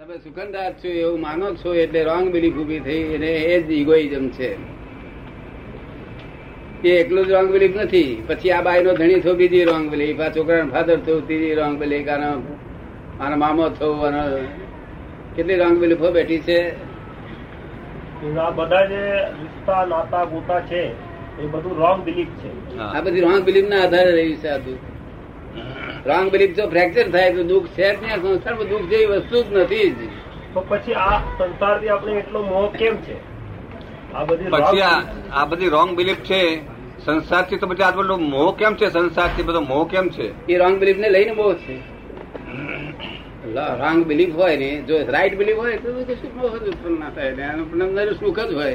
તમે સુગંધાર છો એવું માનો છો એટલે રોંગ બિલીફ ઊભી થઈ અને એ જ ઇગોઇઝમ છે. એ એકલું જ રોંગ બિલીફ નથી. પછી આ બાઈ નો ધણી થયો બીજી રોંગ બિલીફ આ છોકરાનો ફાધર થયું ત્રીજી રોંગ બિલીફ આનો આનો મામો થયો અને કેટલી રોંગ બિલીફો બેઠી છે? આ બધા જે રિશ્તા નાતા ગોતા છે એ બધું રોંગ બિલીફ છે. આ બધી રોંગ બિલીફ ના આધારે રહ્યું છે આ દુઃખ રોંગ બિલીફ જો ફ્રેક્ચર થાય તો દુઃખ છે જ નહીં સંસારમાં દુઃખ જેવી વસ્તુ જ નથી જ. તો પછી આ સંસારથી આપણે એટલો મોહ કેમ છે? આ બધી પછી આ બધી રોંગ બિલીફ છે. સંસારથી તો પછી આ બધો મોહ કેમ છે? સંસારથી બધો મોહ કેમ છે? એ રોંગ બિલીફ ને લઈને બહુ છે. રોંગ બિલીફ હોય ને જો રાઈટ બિલીફ હોય તો કશું મોહ જ ઉત્પન્ન ના થાય ને? એનું પણ અંદર સુખ જ હોય.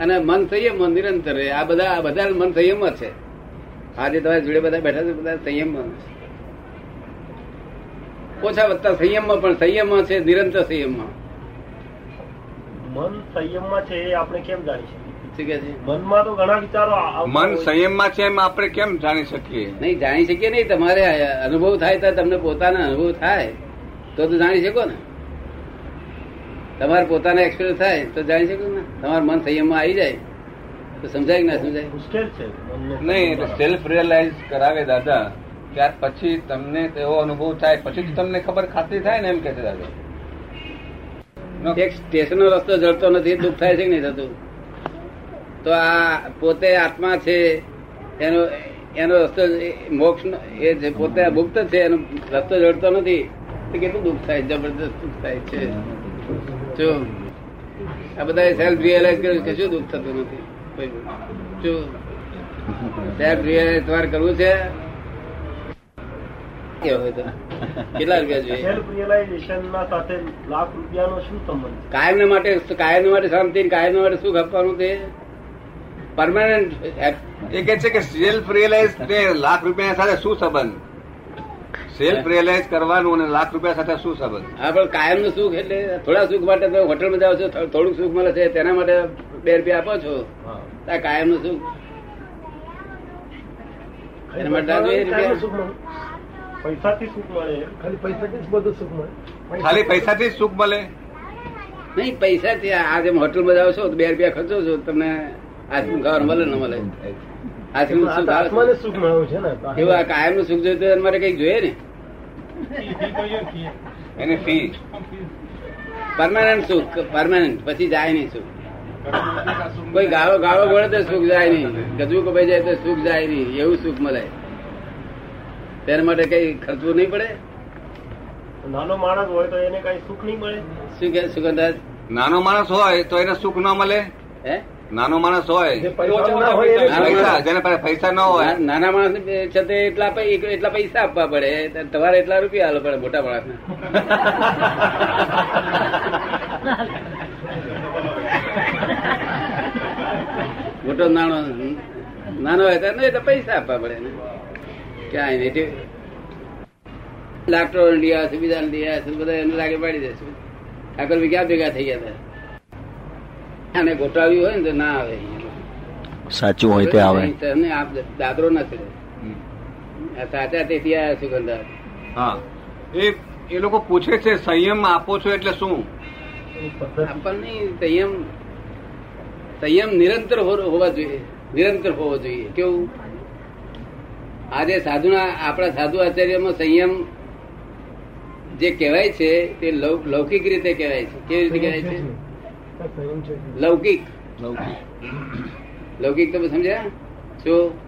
અને મન સંયમ નિરંતર અંતરે આ બધા આ બધા મન સંયમ જ છે. આજે તમારી જોડે બધા બેઠા છે બધા સંયમ ઓછા વધતા સંયમમાં પણ સંયમમાં છે નિરંતર સંયમમાં. મન સંયમમાં છે એ આપણે કેમ જાણી શકીએ? મનમાં તો ઘણા વિચારો મન. સંયમમાં છે એમ આપણે કેમ જાણી શકીએ? નહીં જાણી શકીએ નહીં. તમારે અનુભવ થાય તો તમને પોતાનો અનુભવ થાય. તો તો જાણી શકો ને. તમારે પોતાનો એક્સપિરિયન્સ થાય તો જાણી શકો ને. તમારું મન સંયમમાં આવી જાય. તો સમજાય કે ના સમજાય? છે. નહીં સેલ્ફ રિયલાઇઝ કરાવે દાદા. ત્યાર પછી તમને એવો અનુભવ થાય. પછી તમને ખબર ખાતરી થાય ને એમ કે છે દાદા. એક સ્ટેશનનો રસ્તો જડતો નથી દુઃખ થાય છે કે નહીં થતું? તો આ પોતે આત્મા છે એનો એનો રસ્તો મોક્ષ એ જે પોતે મુક્ત છે એનો રસ્તો જડતો નથી તો કેટલું દુઃખ થાય જબરદસ્ત દુઃખ થાય છે. જો. આ બધા સેલ્ફ રિયલાઇઝ કર્યું કે શું દુઃખ થતું નથી? તમારે કરવું છે કેટલા રૂપિયા સાથે લાખ રૂપિયાનો શું સંબંધ? કાયમ માટે કાયમ માટે શાંતિ કાયમ માટે સુખ આપવાનું તે? પરમાનન્ટ એ કે છે કે સેલ્ફ રિયલાઇઝ લાખ રૂપિયા સાથે શું સંબંધ? સેલ્ફ રિયલાઇઝ કરવાનું અને લાખ રૂપિયા સાથે શું સંબંધ? હા પણ કાયમનું સુખ એટલે થોડા સુખ માટે તમે હોટલમાં જાઓ છો થોડુંક સુખ મળે છે તેના માટે બે રૂપિયા આપો છો. હા. આ કાયમનું સુખ એના માટે આ જોઈએ રૂપિયા? સુખ મળે. પૈસાથી સુખ મળે. ખાલી પૈસાથી જ બધું સુખ મળે. ખાલી પૈસાથી સુખ મળે? નહીં પૈસા આ જેમ હોટલમાં જાઓ છો બે રૂપિયા ખર્ચો છો તમને આઈસ્ક્રીમ ખાવાનું મળે ન મળે? આઈસ્ક્રીમ સુખ આવે. આત્માને સુખ મળ્યું છે ને. એવું આ કાયમનું સુખ જોઈએ તો મારે કંઈક જોઈએ ને? એને ફી પરમાનન્ટ સુખ પરમાનન્ટ પછી જાય નહીં સુખ. કોઈ ગાળો ગાળો ગળે તો સુખ જાય નહીં. ગજવું કપાઈ જાય તો સુખ જાય નહીં. એવું સુખ મળે. તેના માટે કઈ ખર્ચવું નહીં પડે? નાનો માણસ હોય તો એને કઈ સુખ નહીં મળે? શું કે સુગંધાજ? નાનો માણસ હોય તો એને સુખ ન મળે? હે? નાનો માણસ હોય પૈસા ના હોય એને માણસ. જેને પાસે પૈસા ન હોય. નાના માણસ છતાં એટલા એટલા પૈસા આપવા પડે. તમારે એટલા રૂપિયા હાલો પડે મોટા માણસ મોટો નાનો નાનો હોય તો એટલે પૈસા આપવા પડે ને. ક્યાંય નહીં. ડાક્ટરો લીયા છે બીજા લીયા આવે છે બધા એને લાગે પાડી દેશે આગળ બી ક્યાં ભેગા થઈ ગયા હતા? અને ગોટાવ્યું હોય ને તો ના આવે સાચું હોય તે આવે. તમને આપ દાદરો ના ચડે આ સાચા તેથી આયા સુગંધા હા. એ એ લોકો પૂછે છે સંયમ આપો છો એટલે શું? આપણને સંયમ સંયમ નિરંતર હોવા જોઈએ. નિરંતર હોવો જોઈએ. કેવું? આજે સાધુના આપણા સાધુ આચાર્યમાં સંયમ જે કહેવાય છે તે લૌકિક રીતે કહેવાય છે. કેવી રીતે કહેવાય છે? લૌકિક. લૌકિક. તમે સમજ્યા? જો?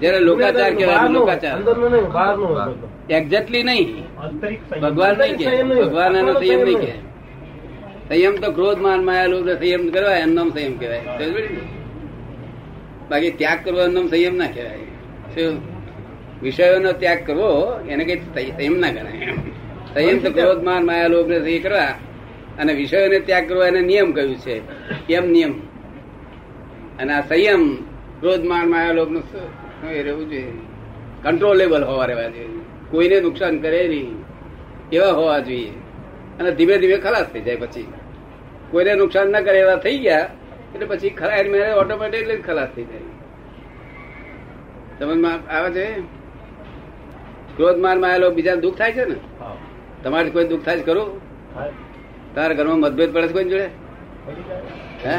જયારે લોકાચાર કેવાય લોકાચાર. અંદરનું નહીં બહારનું હોય. બધું. એક્ઝેક્ટલી નહીં. ભગવાન નહીં કે ભગવાન એનો સંયમ નહીં કે. સંયમ તો ક્રોધ માન માયા સંયમ કરવા એમ સંયમ કહેવાય? બાકી ત્યાગ કરવો એમ સંયમ ના કહેવાય. વિષયોનો ત્યાગ કરવો એને કઈ સંયમ ના કહેવાય સંયમ તો ક્રોધ માન માયા સંયમ કરવા. અને વિષયોને ત્યાગ કરવો એને નિયમ કહ્યું છે? એમ નિયમ? અને આ સંયમ ક્રોધ માન માયા લોભનું રહેવું જોઈએ? કંટ્રોલેબલ હોવા રહેવા જોઈએ. કોઈને નુકસાન કરે નહીં. એવા હોવા જોઈએ? અને ધીમે ધીમે ખલાસ થઈ જાય પછી. કોઈને નુકસાન ના કરે એવા થઈ ગયા એટલે પછી ખરા મેરે ઓટોમેટિકલી ખલાસ થઈ જાય. સમજમાં આવે છે? ક્રોધ મારમાં આવેલો બીજા દુઃખ થાય છે ને? તમારે કોઈ દુઃખ થાય ખરું? તારા ઘરમાં મતભેદ પડે છે કોઈ જોડે? હે?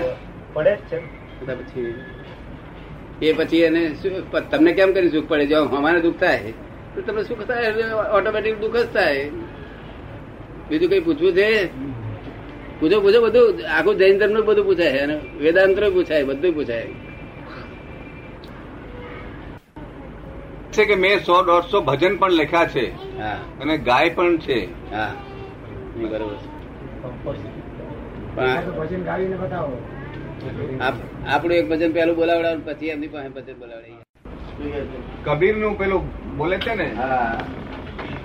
પડે છે. પછી એ પછી એને તમને કેમ કરી સુખ પડે? જો અમારે દુઃખ થાય તો તમને સુખ થાય ઓટોમેટિક દુઃખ જ થાય. બીજું કઈ પૂછવું છે? પૂછો પૂછો બધું આખું જૈન ધર્મ બધું પૂછાય અને વેદાંત પૂછાય બધું પૂછાય. છે કે મેં સો દોઢસો ભજન પણ લખ્યા છે હા. અને ગાય પણ છે. આપણું એક ભજન પેલું બોલાવડાવ પછી એમની પાસે ભજન બોલાવડાવી કબીરનું પેલું બોલે છે ને? હા.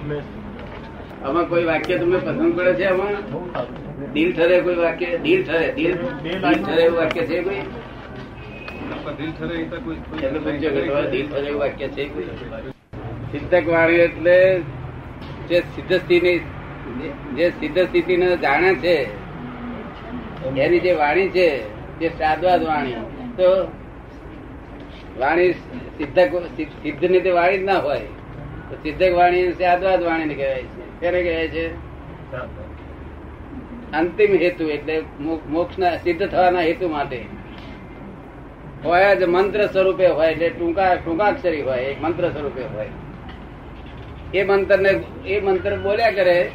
મેં આમાં કોઈ વાક્ય તમને પસંદ પડે છે આમાં? દિલ ઠરે કોઈ વાક્ય? દિલ ઠરે દિલ? દિલ ઠરે. એવું વાક્ય છે કોઈ? સિદ્ધક વાણી એટલે જે સિદ્ધ સ્થિતિ જે સિદ્ધ સ્થિતિને જાણે છે એની જે વાણી છે તે સાદવાદ વાણી. તો વાણી સિદ્ધક સિદ્ધની તે વાણી જ ના હોય. તો સિદ્ધક વાણી સાદવાદ વાણી ને કહેવાય છે. તેને કહે છે અંતિમ હેતુ એટલે મોક્ષ ના સિદ્ધ થવાના હેતુ માટે. હોય જ મંત્ર સ્વરૂપે હોય એટલે ટૂંકા ટૂંકાક્ષરી હોય એક મંત્ર સ્વરૂપે હોય. એ મંત્ર ને એ મંત્ર બોલ્યા કરે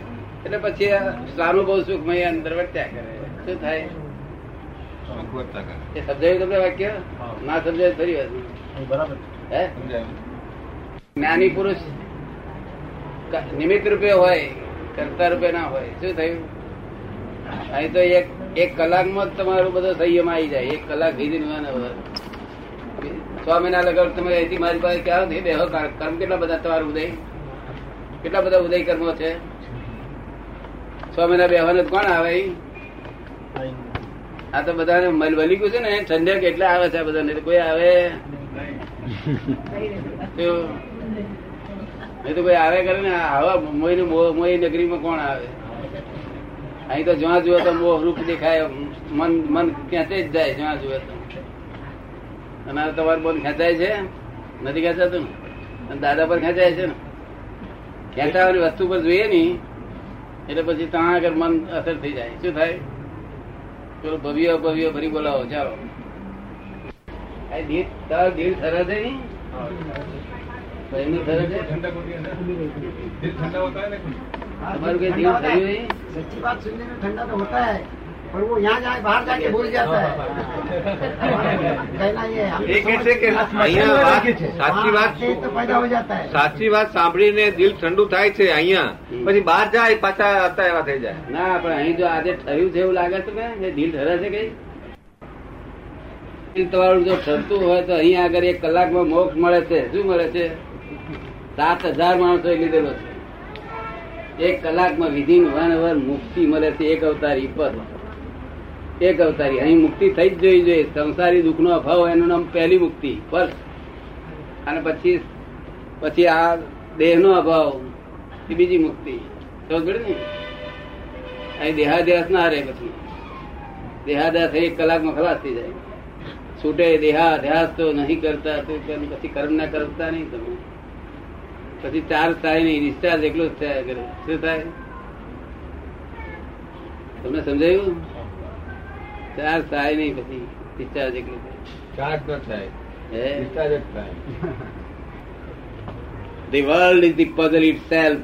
એટલે પછી સ્વાનુભવ સુખમય અંદર વર્ત્યા કરે. શું થાય? એ સમજાયું તમને વાક્ય? ના સમજાયું ફરી વાત. બરાબર. હે? જ્ઞાની પુરુષ નિમિત્ત રૂપે હોય કરતા રૂપે ના હોય શું થયું? અહીં તો એક એક કલાકમાં જ તમારું બધો સંયમ આવી જાય એક કલાક ભીજી છ મહિના લગાડ તમે અહીંથી મારી પાસે ક્યાં નથી કર- કર્મ કેટલા બધા તમારું ઉદય? કેટલા બધા ઉદય કર્મો છે? છ મહિના બેહવાનું કોણ આવે? આ તો બધાને મલ- વલી ગયું છે ને ઠંડક એટલે આવે છે બધાને. કોઈ આવે? નહીં તો કોઈ આવે કરે ને આવા મોઈ મોઈ નગરીમાં કોણ આવે? અહીં તો જ્યાં જુએ તો મોહ રૂપ દેખાય, મન મન ખેંચે જ જાય જ્યાં જુએ તો. અને તમારું મન ખેંચાય છે? નથી ખેંચાતું ને? અને દાદા પર ખેંચાય છે ને? ખેંચાવાની વસ્તુ પર જોઈએ ની એટલે પછી ત્યાં આગળ મન અસર થઈ જાય. શું થાય? ચલો ભવ્ય ભવ્ય ફરી બોલાવો, ચાલો. દિલ તારો દિલ સરસ છે નહીં એમનું સરસ છે ઠંડક હોતી है ना? दिल ठंडा होता है ना कुछ? તમારું કઈ દિલ થયું નહીં सच्ची बात सुनने में ठंडा तो होता है पर वो यहाँ जाए बाहर जाके भूल जाता है कहना ये है। એ કહે છે કે અહીંયા વાત સાચી वहाँ વાત आते ही तो पैदा हो जाता है સાચી વાત સાંભળીને દિલ ઠંડુ થાય છે અહીંયા પછી બહાર જાય પાછા હતા એવા થઈ જાય ના પણ અહીં જો આજે થયું છે એવું લાગે છે કે એ દિલ ઠરે છે કઈ દિલ તમારું જો ઠરતું હોય તો અહીં આગળ એક કલાકમાં મોક્ષ મળે છે શું મળે છે સાત હજાર માણસો લીધેલો છે. એક કલાકમાં વિધિન વન વન મુક્તિ મળે છે એક અવતારી પર એક અવતારી. અહીં મુક્તિ થઈ જ જોઈ જોઈએ. સંસારી દુઃખનો અભાવ એનું નામ પહેલી મુક્તિ. ફર્સ્ટ અને પછી પછી આ દેહનો અભાવ. એ બીજી મુક્તિ. ને? અહીં દેહાદ્યાસ ના રહે પછી. દેહાદ્યાસ એક કલાકમાં ખલાસ થઈ જાય. છૂટે દેહાધ્યાસ તો નહીં કરતા, તો પછી કર્મ ના કરતા નહીં તમે. પછી ચાર થાય નહીં ડિસ્ચાર્જ એકલો જ થયા કરે શું થાય તમને સમજાયું ચાર થાય નહીં પછી ડિસ્ચાર્જ એકલું ચાર્જ ન થાય હે discharge જ થાય The world is the puzzle itself.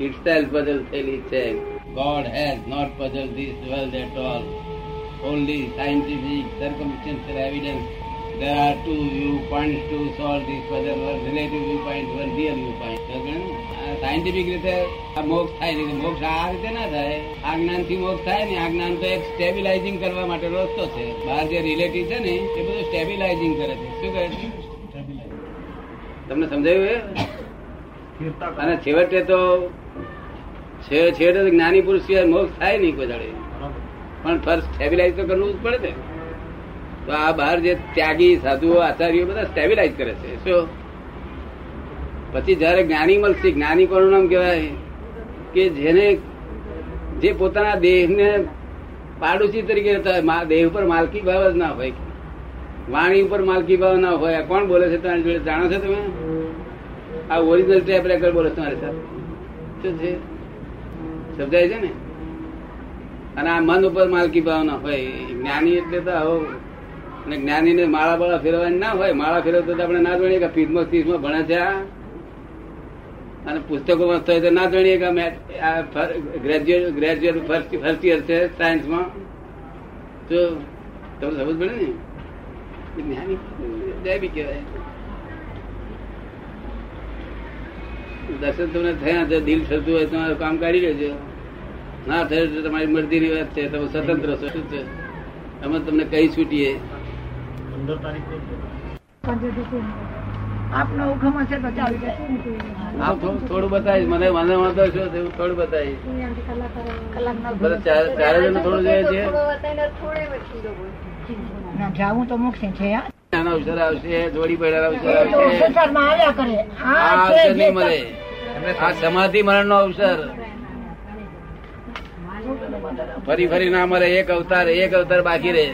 Itself puzzle થયેલી છે. God has not puzzled this world at all. Only scientific circumstantial evidence. There are two viewpoints to solve this puzzle. One relative viewpoint, one real viewpoint. Scientific રીતે આ મોક્ષ થાય છે. મોક્ષ આ રીતે ના થાય. આ જ્ઞાનથી મોક્ષ થાય ને આ જ્ઞાન તો એક સ્ટેબિલાઇઝિંગ કરવા માટે રસ્તો છે. બહાર જે રિલેટિવ છે ને એ બધું સ્ટેબિલાઇઝિંગ કરે છે. શું કરે છે? તમને સમજાયું એ? અને છેવટે તો છેવટે જ્ઞાની પુરુષ સિવાય મોક્ષ થાય નહીં કોઈ દાડે. પણ ફર્સ્ટ સ્ટેબિલાઇઝ તો કરવું જ પડે ને. તો આ બહાર જે ત્યાગી સાધુઓ આચાર્યો બધા સ્ટેબિલાઇઝ કરે છે. શું? પછી જયારે જ્ઞાની મળશે જ્ઞાની કોનું નામ કહેવાય? કે જેને જે પોતાના દેહને પાડોશી તરીકે રહેતા હોય, દેહ ઉપર માલકી ભાવ જ ના હોય. વાણી ઉપર માલકી ભાવ ના હોય. કોણ બોલે છે તમારી જોડે? જાણો છો તમે? આ ઓરિજિનલ ટેપ રેકર્ડ બોલે તમારી સાહેબ શું છે? સમજાય છે ને? અને આ મન ઉપર માલકી ભાવના હોય. જ્ઞાની એટલે તો આવો અને જ્ઞાનીને માળા બાળા ફેરવાની ના હોય, માળા ફેરવતો તો આપણે ના જાણીએ કે ફીસમાં ફીસમાં ભણે છે અને પુસ્તકો વાંચતા હોય તો ના જાણીએ કે ગ્રેજ્યુએટ ગ્રેજ્યુએટ ફર્સ્ટ યર છે સાયન્સમાં. તો તમને સમજ પડે ને? જ્ઞાની કહેવાય. દર્શન તમને થયા છે દિલ થતું હોય તમારું કામ કાઢી લેજો. ના થયું તો તમારી મરજીની વાત છે, તમે સ્વતંત્ર છો. શું છે? અમે તમને કઈ છૂટીએ. પંદર તારીખ છે. આપનો હુકમ હશે તો ચાલુ છે થોડું બતાવીશ. મને મને વાંધો શું એવું થોડું બતાવીશ. ચાર ચાર જણ થોડું જોઈએ છે. જાવું તો મુકશે છે હા. અવસર આવશે જોડી પડેલા અવસર આવશે. અવસરમાં આવ્યા કરે. આ આ અવસર નહીં મળે. આ સમાધિ મરણ નો અવસર. ફરી ફરી ના મળે એક અવતાર એક અવતાર બાકી રહે.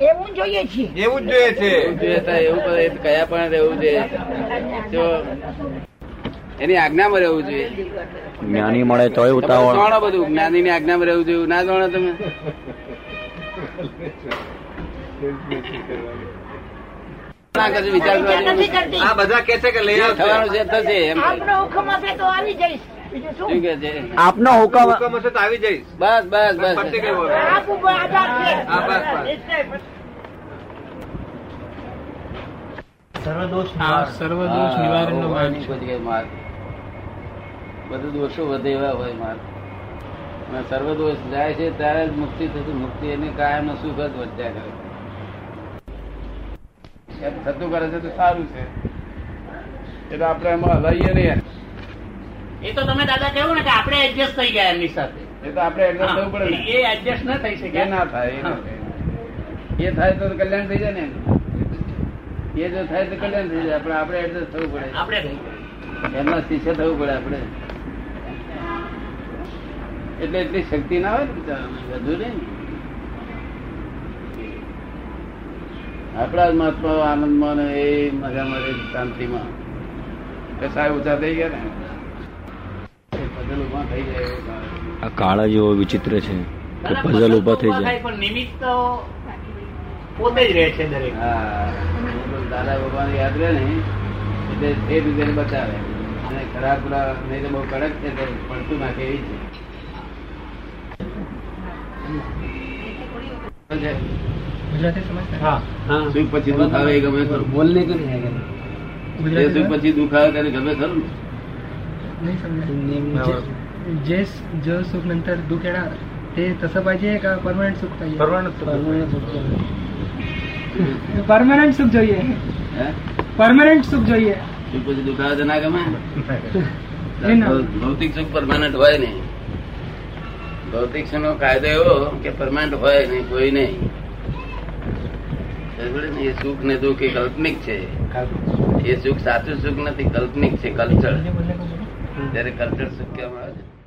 એવું જોઈએ છીએ એવું જ જોઈએ છે. એવું કયા પણ રહેવું જોઈએ. જો એની આજ્ઞામાં રહેવું જોઈએ. જ્ઞાની મળે તોય તમે ઉતાવળ. જાણો બધું જ્ઞાની ની આજ્ઞામાં રહેવું જોઈએ ના જાણો તમે. વિચાર આ બધા કે છે કે લઈ આવવાનું થવાનું છે થશે એમ આપનો હુકમ આપે તો આવી જઈશ. શું શું? કે છે. આપનો હુકમ હુકમ હશે તો આવી જઈશ. બસ બસ બસ. સર્વદોષ સર્વદોષ નિવારણ નો માર્ગ બધું દોષો વધે એવા હોય માર્ગ. અને જાય છે ત્યારે જ મુક્તિ થતી મુક્તિ એને કાયમ નો સુખ જ વધ્યા કરે. થતું કરે છે તો સારું છે. એટલે આપણે એમાં હલાઈએ નહીં એ તો તમે દાદા કહ્યું ને કે આપણે એડજસ્ટ થઈ ગયા એમની સાથે. એ તો આપણે એડજસ્ટ થવું પડે. એ એડજસ્ટ ના થઈ શકે. ના થાય એ થાય. તો કલ્યાણ થઈ જાય ને. એ જો થાય તો કલ્યાણ થઈ જાય આપણે આપણે એડજસ્ટ થવું પડે. આપણે એમના શિષ્ય થવું પડે આપણે. એટલે એટલી શક્તિ ના હોય ને વધુ નહીં. આપણા જ મહાત્મા આનંદમાં ને એ મજામાં શાંતિમાં. કે સાહેબ ઊંચા થઈ ગયા ને પઝલ ઊભા થઈ જાય એવું કામ. આ કાળ જેવો વિચિત્ર છે કે પઝલ ઊભા થઈ જાય. પણ નિમિત્ત તો પોતે જ રહે છે દરેક. હા દાદા ભગવાન યાદ રહે ને એટલે એ રીતે બચાવે અને ખરાબ ખરા નહીં તો બહુ કડક છે તો પડતું નાખે એવી છે. હા. સુખ પછી દુઃખ આવે એ ગમે ખરું. બોલ નહીં કરી સુખ પછી દુઃખ આવે ત્યારે ગમે ખરું ને जे जो सुख नंतर दुःख येणार ते तसं पाहिजे का परमनंट सुख पाहिजे परमनंट सुख જોઈએ હે પરમનન્ટ સુખ જોઈએ સુખ પછી દુઃખ આવે તો ના ગમે એ ના. ભૌતિક સુખ પરમાનન્ટ હોય નહીં ભૌતિક સુખ નો કાયદો એવો કે પરમાનન્ટ હોય નહીં કોઈ નહીં સમજ્યો ને? એ સુખ ને દુઃખ એ કાલ્પનિક છે એ સુખ સાચું સુખ નથી કાલ્પનિક છે કલ્ચર જયારે કલ્ચર સુખ કહેવામાં આવે છે.